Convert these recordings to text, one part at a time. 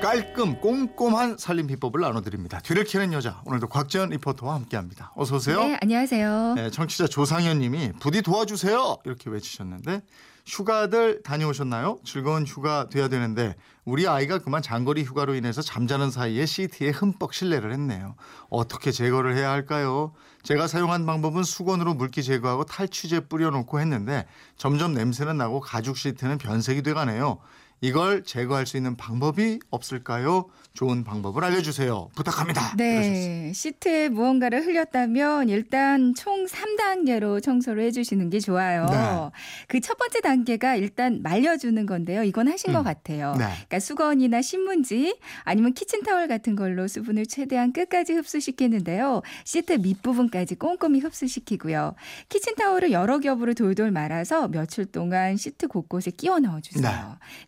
깔끔 꼼꼼한 살림 비법을 나눠드립니다. 뒤를 캐는 여자 오늘도 곽지연 리포터와 함께합니다. 어서 오세요. 네, 안녕하세요. 네, 청취자 조상현님이 부디 도와주세요 이렇게 외치셨는데 휴가들 다녀오셨나요? 즐거운 휴가 돼야 되는데 우리 아이가 그만 장거리 휴가로 인해서 잠자는 사이에 시트에 흠뻑 실내를 했네요. 어떻게 제거를 해야 할까요? 제가 사용한 방법은 수건으로 물기 제거하고 탈취제 뿌려놓고 했는데 점점 냄새는 나고 가죽 시트는 변색이 돼가네요. 이걸 제거할 수 있는 방법이 없을까요? 좋은 방법을 알려주세요. 부탁합니다. 네, 시트에 무언가를 흘렸다면 일단 총 3단계로 청소를 해주시는 게 좋아요. 네. 그첫 번째 단계가 일단 말려주는 건데요. 이건 하신 음. 것 같아요. 네. 그러니까 수건이나 신문지 아니면 키친타월 같은 걸로 수분을 최대한 끝까지 흡수시키는데요. 시트 밑부분까지 꼼꼼히 흡수시키고요. 키친타월을 여러 겹으로 돌돌 말아서 며칠 동안 시트 곳곳에 끼워 넣어주세요. 네.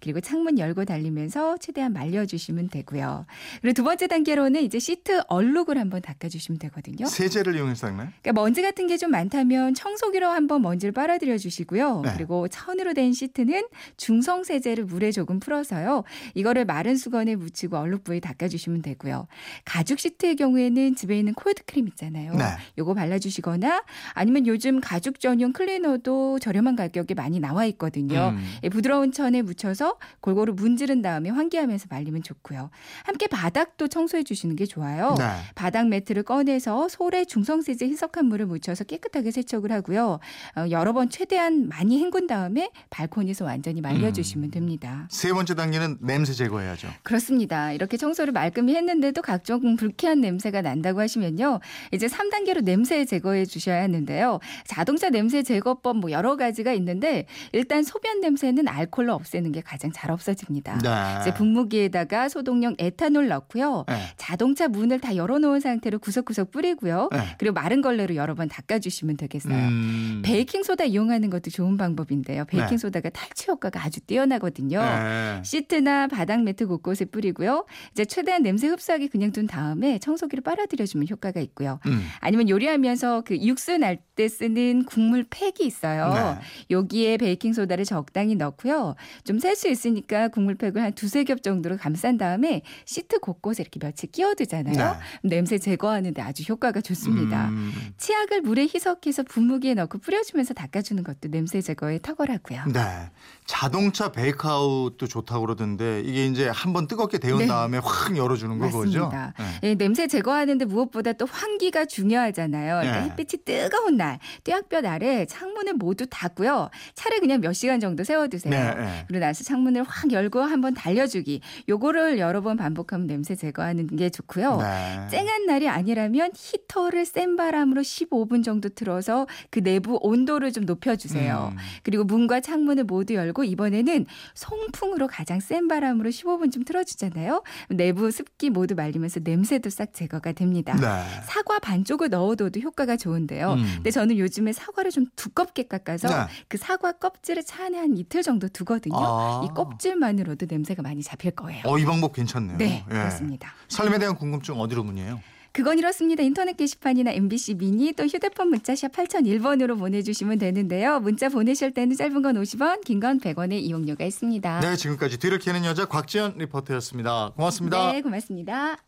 그리고 창문 열고 달리면서 최대한 말려주시면 되고요. 그리고 두 번째 단계로는 이제 시트 얼룩을 한번 닦아주시면 되거든요. 세제를 이용해서 닦나요? 그러니까 먼지 같은 게 좀 많다면 청소기로 한번 먼지를 빨아들여 주시고요. 네. 그리고 천으로 된 시트는 중성 세제를 물에 조금 풀어서요. 이거를 마른 수건에 묻히고 얼룩 부위 닦아주시면 되고요. 가죽 시트의 경우에는 집에 있는 콜드 크림 있잖아요. 네. 요거 발라주시거나 아니면 요즘 가죽 전용 클리너도 저렴한 가격에 많이 나와 있거든요. 음. 예, 부드러운 천에 묻혀서 골고루 문지른 다음에 환기하면서 말리면 좋고요. 함께 바닥도 청소해 주시는 게 좋아요. 네. 바닥 매트를 꺼내서 솔에 중성세제 희석한 물을 묻혀서 깨끗하게 세척을 하고요. 어, 여러 번 최대한 많이 헹군 다음에 발코니에서 완전히 말려주시면 됩니다. 세 번째 단계는 냄새 제거해야죠. 그렇습니다. 이렇게 청소를 말끔히 했는데도 각종 불쾌한 냄새가 난다고 하시면요. 이제 3단계로 냄새 제거해 주셔야 하는데요. 자동차 냄새 제거법 뭐 여러 가지가 있는데 일단 소변 냄새는 알코올로 없애는 게 가장 잘 없어집니다. 네. 이제 분무기에다가 소독용 에탄올 넣고요. 네. 자동차 문을 다 열어놓은 상태로 구석구석 뿌리고요. 네. 그리고 마른 걸레로 여러 번 닦아주시면 되겠어요. 음. 베이킹 소다 이용하는 것도 좋은 방법인데요. 베이킹 네. 소다가 탈취 효과가 아주 뛰어나거든요. 네. 시트나 바닥 매트 곳곳에 뿌리고요. 이제 최대한 냄새 흡수하게 그냥 둔 다음에 청소기로 빨아들여주면 효과가 있고요. 음. 아니면 요리하면서 그 육수 날 때 쓰는 국물 팩이 있어요. 네. 여기에 베이킹 소다를 적당히 넣고요. 좀 셀 수 있 으니까 국물 팩을 한 두세 겹 정도로 감싼 다음에 시트 곳곳에 이렇게 며칠 끼워두잖아요. 냄새 제거하는데 아주 효과가 좋습니다. 음. 치약을 물에 희석해서 분무기에 넣고 뿌려주면서 닦아주는 것도 냄새 제거에 탁월하고요. 네. 자동차 베이크아웃도 좋다고 그러던데 이게 이제 한 번 뜨겁게 데운 네. 다음에 확 열어주는 거죠. 맞습니다. 네. 예, 냄새 제거하는데 무엇보다 또 환기가 중요하잖아요. 그러니까 네. 햇빛이 뜨거운 날, 떼약볕 아래 창문을 모두 닫고요. 차를 그냥 몇 시간 정도 세워두세요. 네, 네. 그리고 나서 창 문을 확 열고 한번 달려주기. 요거를 여러 번 반복하면 냄새 제거하는 게 좋고요. 네. 쨍한 날이 아니라면 히터를 센 바람으로 15분 정도 틀어서 그 내부 온도를 좀 높여주세요. 음. 그리고 문과 창문을 모두 열고 이번에는 송풍으로 가장 센 바람으로 15분쯤 틀어주잖아요. 내부 습기 모두 말리면서 냄새도 싹 제거가 됩니다. 네. 사과 반쪽을 넣어둬도 효과가 좋은데요. 음. 근데 저는 요즘에 사과를 좀 두껍게 깎아서 네. 그 사과 껍질을 차 안에 한 이틀 정도 두거든요. 아. 이 껍질만으로도 냄새가 많이 잡힐 거예요. 어, 이 방법 괜찮네요. 네, 예. 그렇습니다. 삶에 대한 궁금증 어디로 문의해요? 그건 이렇습니다. 인터넷 게시판이나 MBC 미니 또 휴대폰 문자샵 8001번으로 보내주시면 되는데요. 문자 보내실 때는 짧은 건 50원, 긴 건 100원의 이용료가 있습니다. 네, 지금까지 뒤를 캐는 여자 곽지연 리포터였습니다. 고맙습니다. 네, 고맙습니다.